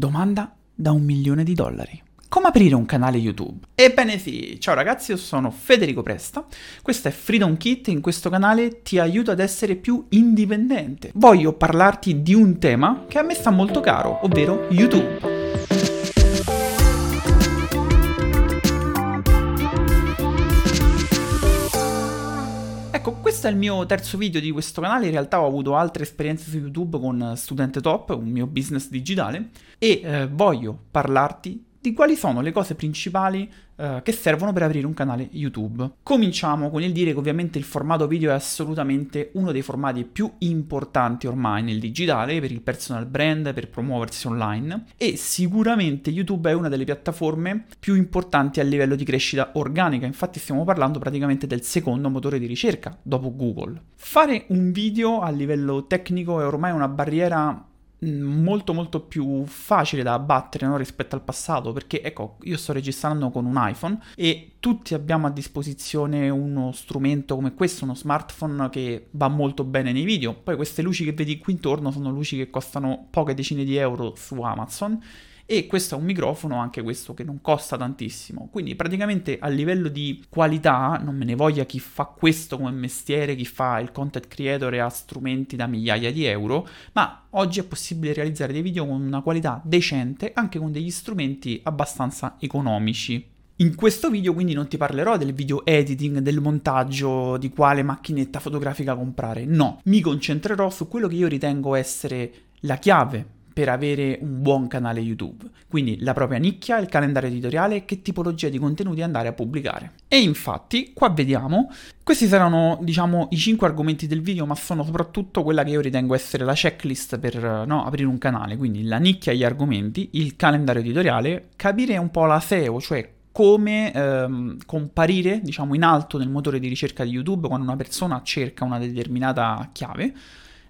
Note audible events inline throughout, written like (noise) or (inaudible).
Domanda da un milione di dollari. Come aprire un canale YouTube? Ebbene sì, ciao ragazzi, io sono Federico Presta, questo è Freedom Kit e in questo canale ti aiuto ad essere più indipendente. Voglio parlarti di un tema che a me sta molto caro, ovvero YouTube. Questo è il mio terzo video di questo canale, in realtà ho avuto altre esperienze su YouTube con Student Top, un mio business digitale, e eh, voglio parlarti di quali sono le cose principali uh, che servono per aprire un canale YouTube. Cominciamo con il dire che ovviamente il formato video è assolutamente uno dei formati più importanti ormai nel digitale per il personal brand, per promuoversi online e sicuramente YouTube è una delle piattaforme più importanti a livello di crescita organica, infatti stiamo parlando praticamente del secondo motore di ricerca dopo Google. Fare un video a livello tecnico è ormai una barriera molto molto più facile da abbattere no, rispetto al passato perché ecco io sto registrando con un iPhone e tutti abbiamo a disposizione uno strumento come questo uno smartphone che va molto bene nei video. Poi queste luci che vedi qui intorno sono luci che costano poche decine di euro su Amazon e questo è un microfono, anche questo che non costa tantissimo. Quindi praticamente a livello di qualità, non me ne voglia chi fa questo come mestiere, chi fa il content creator e ha strumenti da migliaia di euro, ma oggi è possibile realizzare dei video con una qualità decente anche con degli strumenti abbastanza economici. In questo video quindi non ti parlerò del video editing, del montaggio, di quale macchinetta fotografica comprare, no, mi concentrerò su quello che io ritengo essere la chiave per avere un buon canale YouTube. Quindi la propria nicchia, il calendario editoriale e che tipologia di contenuti andare a pubblicare. E infatti, qua vediamo, questi saranno, diciamo, i 5 argomenti del video, ma sono soprattutto quella che io ritengo essere la checklist per no, aprire un canale. Quindi la nicchia gli argomenti, il calendario editoriale, capire un po' la SEO, cioè come ehm, comparire, diciamo, in alto nel motore di ricerca di YouTube quando una persona cerca una determinata chiave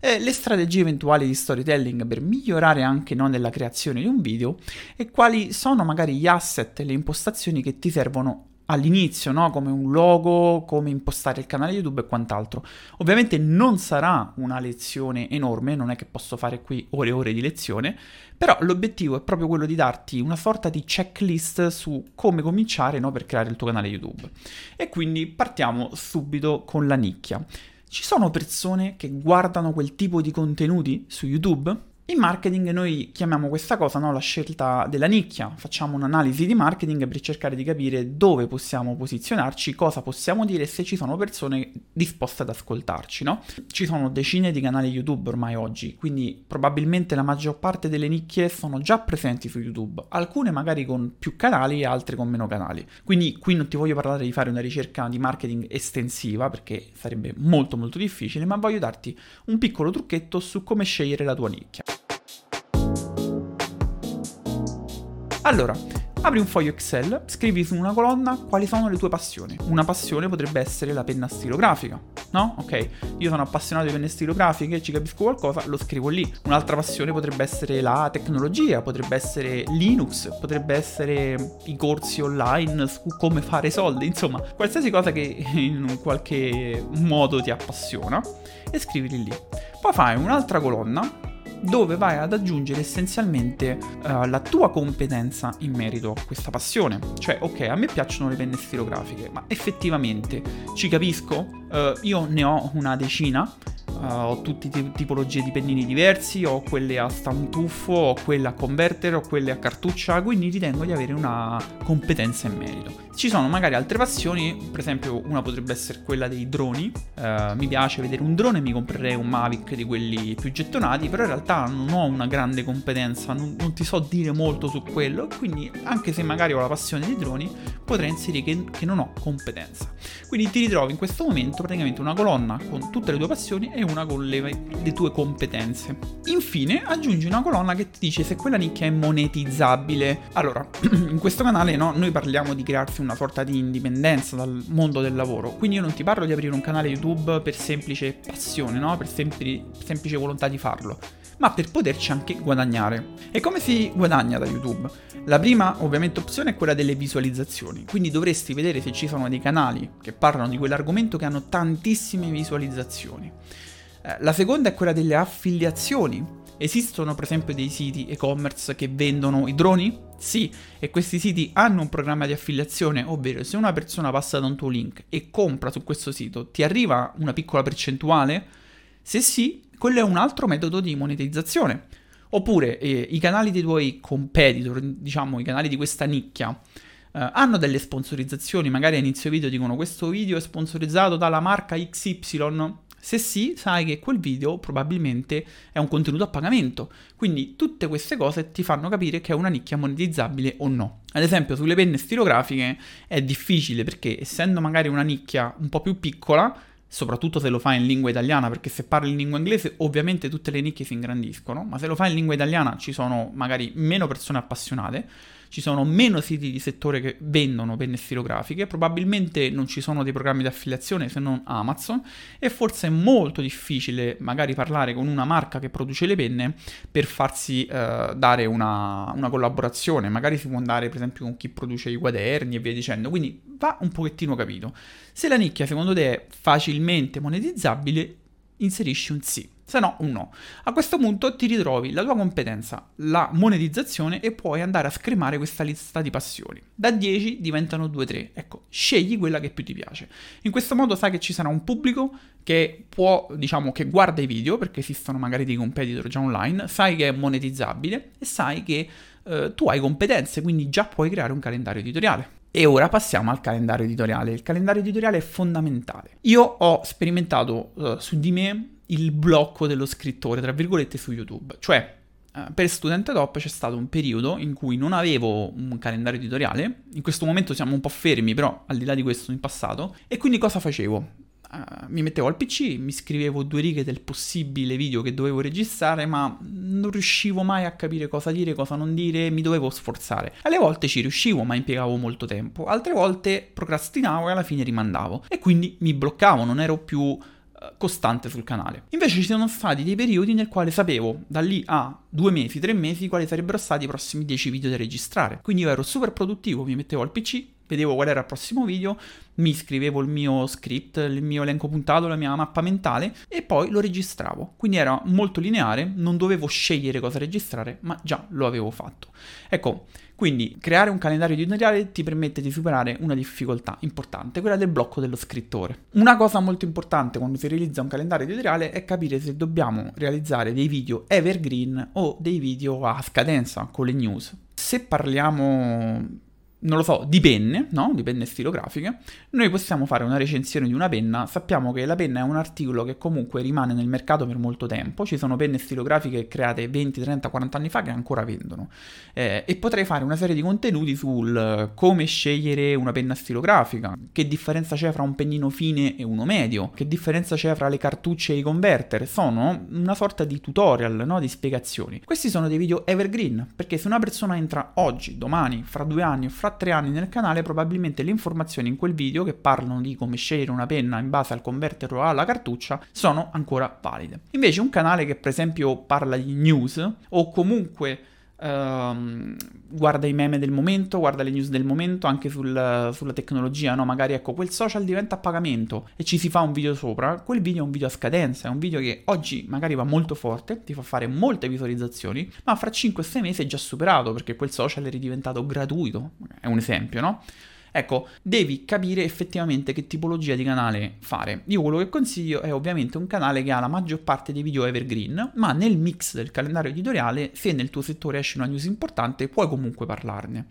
eh, le strategie eventuali di storytelling per migliorare anche no, nella creazione di un video e quali sono magari gli asset le impostazioni che ti servono all'inizio, no? come un logo, come impostare il canale YouTube e quant'altro. Ovviamente non sarà una lezione enorme, non è che posso fare qui ore e ore di lezione, però l'obiettivo è proprio quello di darti una sorta di checklist su come cominciare no? per creare il tuo canale YouTube. E quindi partiamo subito con la nicchia. Ci sono persone che guardano quel tipo di contenuti su YouTube? In marketing noi chiamiamo questa cosa no, la scelta della nicchia, facciamo un'analisi di marketing per cercare di capire dove possiamo posizionarci, cosa possiamo dire e se ci sono persone disposte ad ascoltarci. No? Ci sono decine di canali YouTube ormai oggi, quindi probabilmente la maggior parte delle nicchie sono già presenti su YouTube, alcune magari con più canali e altre con meno canali. Quindi qui non ti voglio parlare di fare una ricerca di marketing estensiva perché sarebbe molto molto difficile, ma voglio darti un piccolo trucchetto su come scegliere la tua nicchia. Allora, apri un foglio Excel, scrivi su una colonna quali sono le tue passioni. Una passione potrebbe essere la penna stilografica, no? Ok, io sono appassionato di penne stilografiche, ci capisco qualcosa, lo scrivo lì. Un'altra passione potrebbe essere la tecnologia, potrebbe essere Linux, potrebbe essere i corsi online su come fare soldi, insomma, qualsiasi cosa che (laughs) in qualche modo ti appassiona e scrivili lì. Poi fai un'altra colonna dove vai ad aggiungere essenzialmente uh, la tua competenza in merito a questa passione. Cioè, ok, a me piacciono le penne stilografiche, ma effettivamente ci capisco? Uh, io ne ho una decina Uh, ho tutte t- tipologie di pennini diversi, ho quelle a stampuffo, ho quelle a converter, ho quelle a cartuccia, quindi ritengo di avere una competenza in merito. Ci sono magari altre passioni, per esempio una potrebbe essere quella dei droni, uh, mi piace vedere un drone, mi comprerei un Mavic di quelli più gettonati, però in realtà non ho una grande competenza, non, non ti so dire molto su quello, quindi anche se magari ho la passione dei droni, potrei inserire che, che non ho competenza. Quindi ti ritrovi in questo momento praticamente una colonna con tutte le tue passioni e una con le, le tue competenze. Infine aggiungi una colonna che ti dice se quella nicchia è monetizzabile. Allora, (clears throat) in questo canale no, noi parliamo di crearsi una sorta di indipendenza dal mondo del lavoro, quindi io non ti parlo di aprire un canale YouTube per semplice passione, no? per sempli, semplice volontà di farlo ma per poterci anche guadagnare. E come si guadagna da YouTube? La prima ovviamente opzione è quella delle visualizzazioni, quindi dovresti vedere se ci sono dei canali che parlano di quell'argomento che hanno tantissime visualizzazioni. Eh, la seconda è quella delle affiliazioni. Esistono per esempio dei siti e-commerce che vendono i droni? Sì, e questi siti hanno un programma di affiliazione, ovvero se una persona passa da un tuo link e compra su questo sito, ti arriva una piccola percentuale? Se sì, quello è un altro metodo di monetizzazione. Oppure eh, i canali dei tuoi competitor, diciamo i canali di questa nicchia, eh, hanno delle sponsorizzazioni, magari a inizio video dicono questo video è sponsorizzato dalla marca XY. Se sì, sai che quel video probabilmente è un contenuto a pagamento. Quindi tutte queste cose ti fanno capire che è una nicchia monetizzabile o no. Ad esempio, sulle penne stilografiche è difficile perché essendo magari una nicchia un po' più piccola, soprattutto se lo fai in lingua italiana, perché se parli in lingua inglese ovviamente tutte le nicchie si ingrandiscono, ma se lo fai in lingua italiana ci sono magari meno persone appassionate, ci sono meno siti di settore che vendono penne stilografiche, probabilmente non ci sono dei programmi di affiliazione se non Amazon e forse è molto difficile magari parlare con una marca che produce le penne per farsi eh, dare una, una collaborazione, magari si può andare per esempio con chi produce i quaderni e via dicendo, quindi va un pochettino capito. Se la nicchia secondo te è facilmente monetizzabile, inserisci un sì, se no un no. A questo punto ti ritrovi la tua competenza, la monetizzazione e puoi andare a scremare questa lista di passioni. Da 10 diventano 2-3. Ecco, scegli quella che più ti piace. In questo modo sai che ci sarà un pubblico che può, diciamo, che guarda i video, perché esistono magari dei competitor già online, sai che è monetizzabile e sai che eh, tu hai competenze, quindi già puoi creare un calendario editoriale. E ora passiamo al calendario editoriale. Il calendario editoriale è fondamentale. Io ho sperimentato uh, su di me il blocco dello scrittore, tra virgolette, su YouTube. Cioè, uh, per Studente Top c'è stato un periodo in cui non avevo un calendario editoriale. In questo momento siamo un po' fermi, però al di là di questo in passato. E quindi cosa facevo? Uh, mi mettevo al PC, mi scrivevo due righe del possibile video che dovevo registrare, ma non riuscivo mai a capire cosa dire, cosa non dire, mi dovevo sforzare. Alle volte ci riuscivo, ma impiegavo molto tempo, altre volte procrastinavo e alla fine rimandavo. E quindi mi bloccavo, non ero più eh, costante sul canale. Invece ci sono stati dei periodi nel quale sapevo da lì a due mesi, tre mesi quali sarebbero stati i prossimi dieci video da registrare. Quindi io ero super produttivo, mi mettevo al PC, vedevo qual era il prossimo video, mi scrivevo il mio script, il mio elenco puntato, la mia mappa mentale e poi lo registravo. Quindi era molto lineare, non dovevo scegliere cosa registrare, ma già lo avevo fatto. Ecco, quindi creare un calendario editoriale ti permette di superare una difficoltà importante, quella del blocco dello scrittore. Una cosa molto importante quando si realizza un calendario editoriale è capire se dobbiamo realizzare dei video evergreen o dei video a scadenza con le news. Se parliamo non lo so, di penne, no? Di penne stilografiche, noi possiamo fare una recensione di una penna, sappiamo che la penna è un articolo che comunque rimane nel mercato per molto tempo, ci sono penne stilografiche create 20, 30, 40 anni fa che ancora vendono. Eh, e potrei fare una serie di contenuti sul come scegliere una penna stilografica, che differenza c'è fra un pennino fine e uno medio, che differenza c'è fra le cartucce e i converter, sono una sorta di tutorial, no? Di spiegazioni. Questi sono dei video evergreen, perché se una persona entra oggi, domani, fra due anni o fra tre anni nel canale probabilmente le informazioni in quel video che parlano di come scegliere una penna in base al converter o alla cartuccia sono ancora valide. Invece un canale che per esempio parla di news o comunque Uh, guarda i meme del momento, guarda le news del momento, anche sul, sulla tecnologia, no? Magari ecco, quel social diventa a pagamento e ci si fa un video sopra, quel video è un video a scadenza, è un video che oggi magari va molto forte, ti fa fare molte visualizzazioni, ma fra 5-6 mesi è già superato perché quel social è ridiventato gratuito, è un esempio, no? Ecco, devi capire effettivamente che tipologia di canale fare. Io quello che consiglio è ovviamente un canale che ha la maggior parte dei video evergreen, ma nel mix del calendario editoriale, se nel tuo settore esce una news importante, puoi comunque parlarne.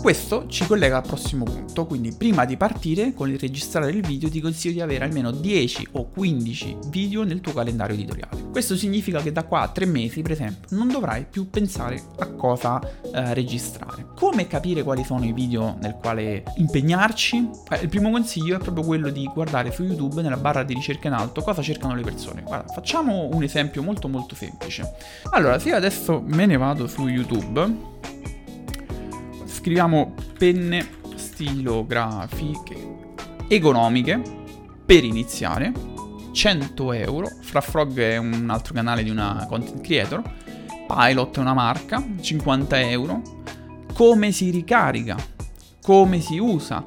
Questo ci collega al prossimo punto, quindi prima di partire con il registrare il video ti consiglio di avere almeno 10 o 15 video nel tuo calendario editoriale. Questo significa che da qua a 3 mesi, per esempio, non dovrai più pensare a cosa eh, registrare. Come capire quali sono i video nel quale impegnarci? Eh, il primo consiglio è proprio quello di guardare su YouTube nella barra di ricerca in alto cosa cercano le persone. Guarda, facciamo un esempio molto molto semplice. Allora, se io adesso me ne vado su YouTube scriviamo penne stilografiche economiche per iniziare 100 euro Fra Frog è un altro canale di una content creator Pilot è una marca 50 euro come si ricarica come si usa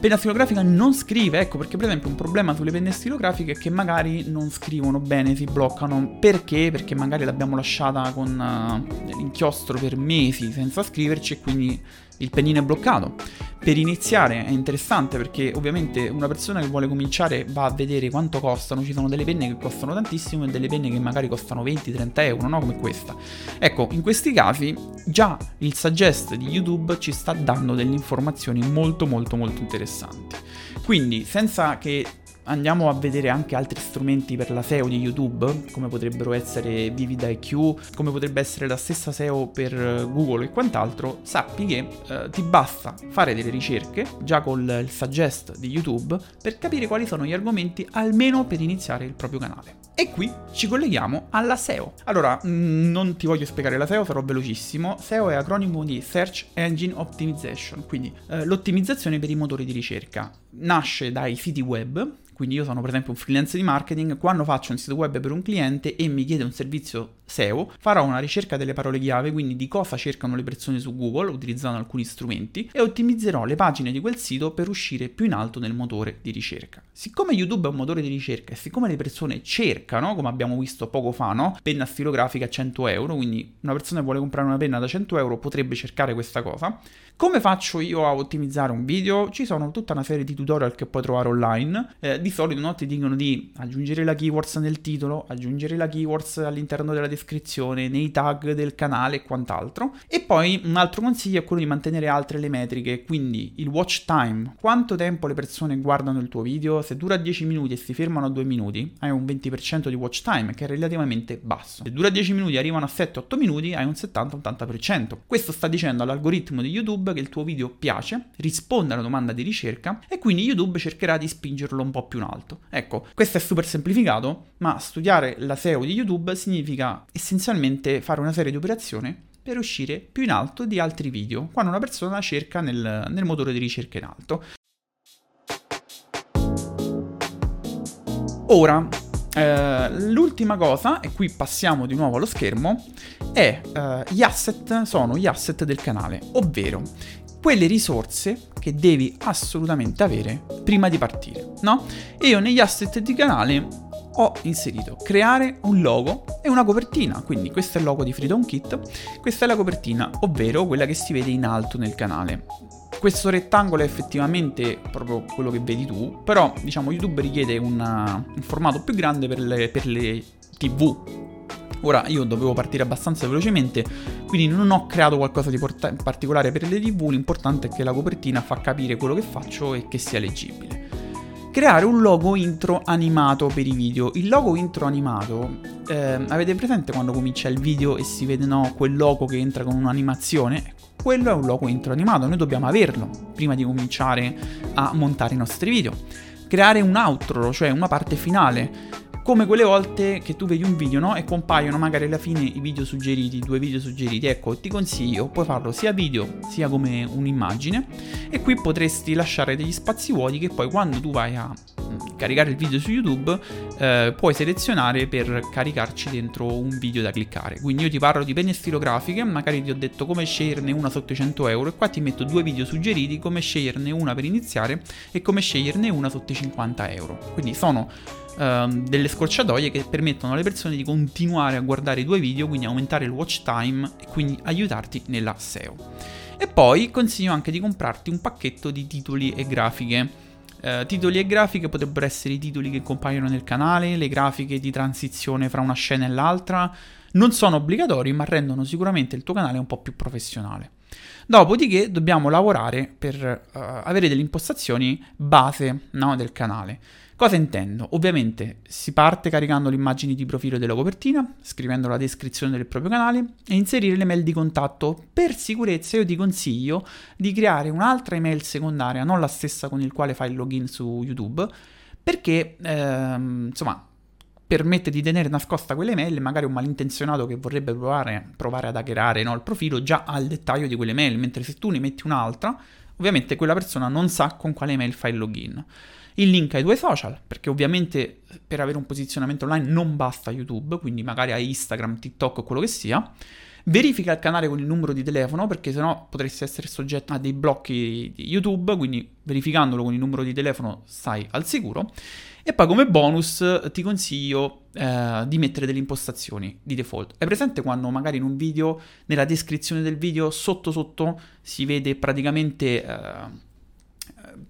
Penna stilografica non scrive, ecco perché per esempio un problema sulle penne stilografiche è che magari non scrivono bene, si bloccano. Perché? Perché magari l'abbiamo lasciata con uh, l'inchiostro per mesi senza scriverci e quindi il pennino è bloccato. Per iniziare è interessante perché ovviamente una persona che vuole cominciare va a vedere quanto costano, ci sono delle penne che costano tantissimo e delle penne che magari costano 20-30 euro, no? Come questa. Ecco, in questi casi già il suggest di YouTube ci sta dando delle informazioni molto molto molto interessanti. Quindi senza che andiamo a vedere anche altri strumenti per la SEO di YouTube, come potrebbero essere VividIQ, come potrebbe essere la stessa SEO per Google e quant'altro, sappi che eh, ti basta fare delle ricerche già con il suggest di YouTube per capire quali sono gli argomenti almeno per iniziare il proprio canale. E qui ci colleghiamo alla SEO. Allora, mm, non ti voglio spiegare la SEO, sarò velocissimo. SEO è acronimo di Search Engine Optimization, quindi eh, l'ottimizzazione per i motori di ricerca. Nasce dai siti web, quindi io sono per esempio un freelance di marketing, quando faccio un sito web per un cliente e mi chiede un servizio SEO, farò una ricerca delle parole chiave, quindi di cosa cercano le persone su Google utilizzando alcuni strumenti e ottimizzerò le pagine di quel sito per uscire più in alto nel motore di ricerca. Siccome YouTube è un motore di ricerca e siccome le persone cercano, come abbiamo visto poco fa, no? penna stilografica a 100 euro, quindi una persona che vuole comprare una penna da 100 euro potrebbe cercare questa cosa, come faccio io a ottimizzare un video? Ci sono tutta una serie di tutorial che puoi trovare online. Eh, di solito no, ti dicono di aggiungere la keywords nel titolo, aggiungere la keywords all'interno della descrizione, nei tag del canale e quant'altro. E poi un altro consiglio è quello di mantenere altre le metriche, quindi il watch time. Quanto tempo le persone guardano il tuo video? Se dura 10 minuti e si fermano a 2 minuti, hai un 20% di watch time, che è relativamente basso. Se dura 10 minuti e arrivano a 7-8 minuti, hai un 70-80%. Questo sta dicendo all'algoritmo di YouTube YouTube che il tuo video piace, risponde alla domanda di ricerca e quindi YouTube cercherà di spingerlo un po' più in alto. Ecco, questo è super semplificato, ma studiare la SEO di YouTube significa essenzialmente fare una serie di operazioni per uscire più in alto di altri video, quando una persona cerca nel, nel motore di ricerca in alto. Ora, eh, l'ultima cosa, e qui passiamo di nuovo allo schermo, è eh, gli asset, sono gli asset del canale, ovvero quelle risorse che devi assolutamente avere prima di partire, no? E io negli asset di canale ho inserito creare un logo e una copertina, quindi questo è il logo di Freedom Kit, questa è la copertina, ovvero quella che si vede in alto nel canale. Questo rettangolo è effettivamente proprio quello che vedi tu, però diciamo YouTube richiede una, un formato più grande per le, per le TV. Ora io dovevo partire abbastanza velocemente, quindi non ho creato qualcosa di porta- particolare per le TV, l'importante è che la copertina fa capire quello che faccio e che sia leggibile. Creare un logo intro animato per i video. Il logo intro animato, eh, avete presente quando comincia il video e si vede no, quel logo che entra con un'animazione? Quello è un logo intro animato, noi dobbiamo averlo prima di cominciare a montare i nostri video. Creare un outro, cioè una parte finale, come quelle volte che tu vedi un video no? e compaiono magari alla fine i video suggeriti, due video suggeriti. Ecco, ti consiglio, puoi farlo sia video sia come un'immagine e qui potresti lasciare degli spazi vuoti che poi quando tu vai a caricare il video su YouTube, eh, puoi selezionare per caricarci dentro un video da cliccare. Quindi io ti parlo di penne stilografiche, magari ti ho detto come sceglierne una sotto i 100 euro e qua ti metto due video suggeriti, come sceglierne una per iniziare e come sceglierne una sotto i 50 euro. Quindi sono Uh, delle scorciatoie che permettono alle persone di continuare a guardare i tuoi video, quindi aumentare il watch time e quindi aiutarti nella SEO. E poi consiglio anche di comprarti un pacchetto di titoli e grafiche eh, titoli e grafiche potrebbero essere i titoli che compaiono nel canale, le grafiche di transizione fra una scena e l'altra. Non sono obbligatori, ma rendono sicuramente il tuo canale un po' più professionale. Dopodiché dobbiamo lavorare per uh, avere delle impostazioni base no, del canale. Cosa intendo? Ovviamente si parte caricando le immagini di profilo della copertina, scrivendo la descrizione del proprio canale e inserire le mail di contatto. Per sicurezza io ti consiglio di creare un'altra email secondaria, non la stessa con il quale fai il login su YouTube, perché ehm, insomma permette di tenere nascosta quelle mail magari un malintenzionato che vorrebbe provare, provare ad hackerare no, il profilo già ha il dettaglio di quelle mail, mentre se tu ne metti un'altra, ovviamente quella persona non sa con quale mail fai il login il link ai tuoi social, perché ovviamente per avere un posizionamento online non basta YouTube, quindi magari hai Instagram, TikTok o quello che sia. verifica il canale con il numero di telefono perché sennò potresti essere soggetto a dei blocchi di YouTube, quindi verificandolo con il numero di telefono stai al sicuro. E poi come bonus ti consiglio eh, di mettere delle impostazioni di default. È presente quando magari in un video, nella descrizione del video, sotto sotto si vede praticamente... Eh,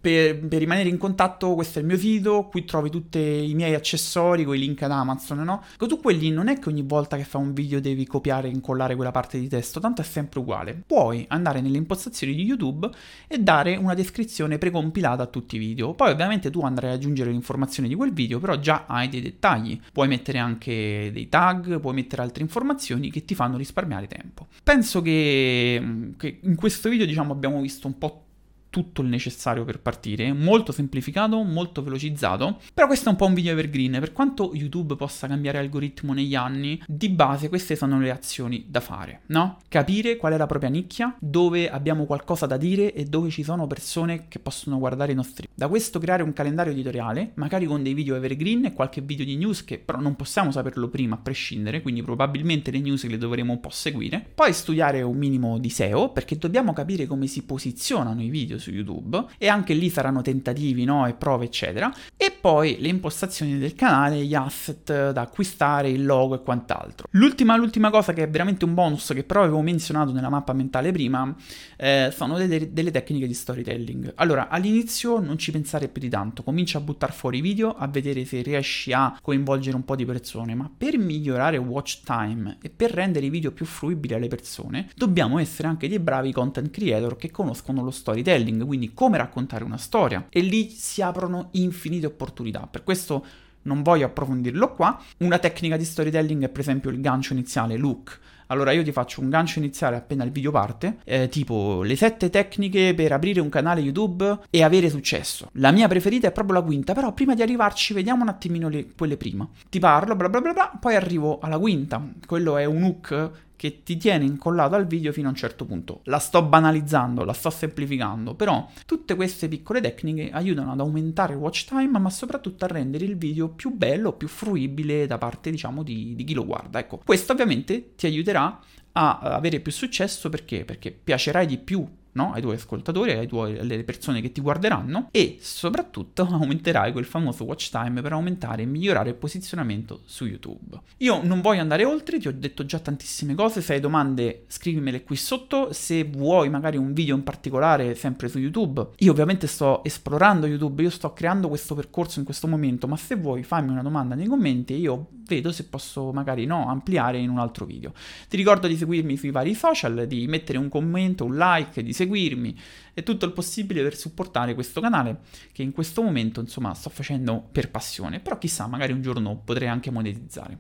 per, per, rimanere in contatto, questo è il mio sito, qui trovi tutti i miei accessori con i link ad Amazon, no? Tu quelli non è che ogni volta che fai un video devi copiare e incollare quella parte di testo, tanto è sempre uguale. Puoi andare nelle impostazioni di YouTube e dare una descrizione precompilata a tutti i video. Poi ovviamente tu andrai ad aggiungere le informazioni di quel video, però già hai dei dettagli. Puoi mettere anche dei tag, puoi mettere altre informazioni che ti fanno risparmiare tempo. Penso che, che in questo video diciamo abbiamo visto un po' tutto il necessario per partire, molto semplificato, molto velocizzato, però questo è un po' un video evergreen, per quanto YouTube possa cambiare algoritmo negli anni, di base queste sono le azioni da fare, no? Capire qual è la propria nicchia, dove abbiamo qualcosa da dire e dove ci sono persone che possono guardare i nostri. Da questo creare un calendario editoriale, magari con dei video evergreen e qualche video di news che però non possiamo saperlo prima a prescindere, quindi probabilmente le news le dovremo un po' seguire. Poi studiare un minimo di SEO, perché dobbiamo capire come si posizionano i video su YouTube e anche lì saranno tentativi, no? E prove, eccetera. E poi le impostazioni del canale, gli asset da acquistare, il logo e quant'altro. L'ultima, l'ultima cosa che è veramente un bonus che però avevo menzionato nella mappa mentale prima eh, sono delle, delle tecniche di storytelling. Allora, all'inizio non ci pensare più di tanto, comincia a buttare fuori video, a vedere se riesci a coinvolgere un po' di persone, ma per migliorare watch time e per rendere i video più fruibili alle persone, dobbiamo essere anche dei bravi content creator che conoscono lo storytelling storytelling, quindi come raccontare una storia. E lì si aprono infinite opportunità. Per questo non voglio approfondirlo qua. Una tecnica di storytelling è per esempio il gancio iniziale, look. Allora io ti faccio un gancio iniziale appena il video parte, eh, tipo le sette tecniche per aprire un canale YouTube e avere successo. La mia preferita è proprio la quinta, però prima di arrivarci vediamo un attimino le, quelle prima. Ti parlo, bla bla bla bla, poi arrivo alla quinta. Quello è un hook che ti tiene incollato al video fino a un certo punto. La sto banalizzando, la sto semplificando, però tutte queste piccole tecniche aiutano ad aumentare il watch time, ma soprattutto a rendere il video più bello, più fruibile da parte, diciamo, di, di chi lo guarda. Ecco, questo ovviamente ti aiuterà a avere più successo perché? Perché piacerai di più no? ai tuoi ascoltatori, ai tuoi, alle persone che ti guarderanno e soprattutto (laughs) aumenterai quel famoso watch time per aumentare e migliorare il posizionamento su YouTube. Io non voglio andare oltre, ti ho detto già tantissime cose, se hai domande scrivimele qui sotto, se vuoi magari un video in particolare sempre su YouTube, io ovviamente sto esplorando YouTube, io sto creando questo percorso in questo momento, ma se vuoi fammi una domanda nei commenti io vedo se posso magari no, ampliare in un altro video. Ti ricordo di seguirmi sui vari social, di mettere un commento, un like, di seguirmi e tutto il possibile per supportare questo canale che in questo momento insomma sto facendo per passione, però chissà magari un giorno potrei anche monetizzare.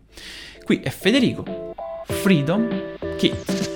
Qui è Federico, Freedom Kids.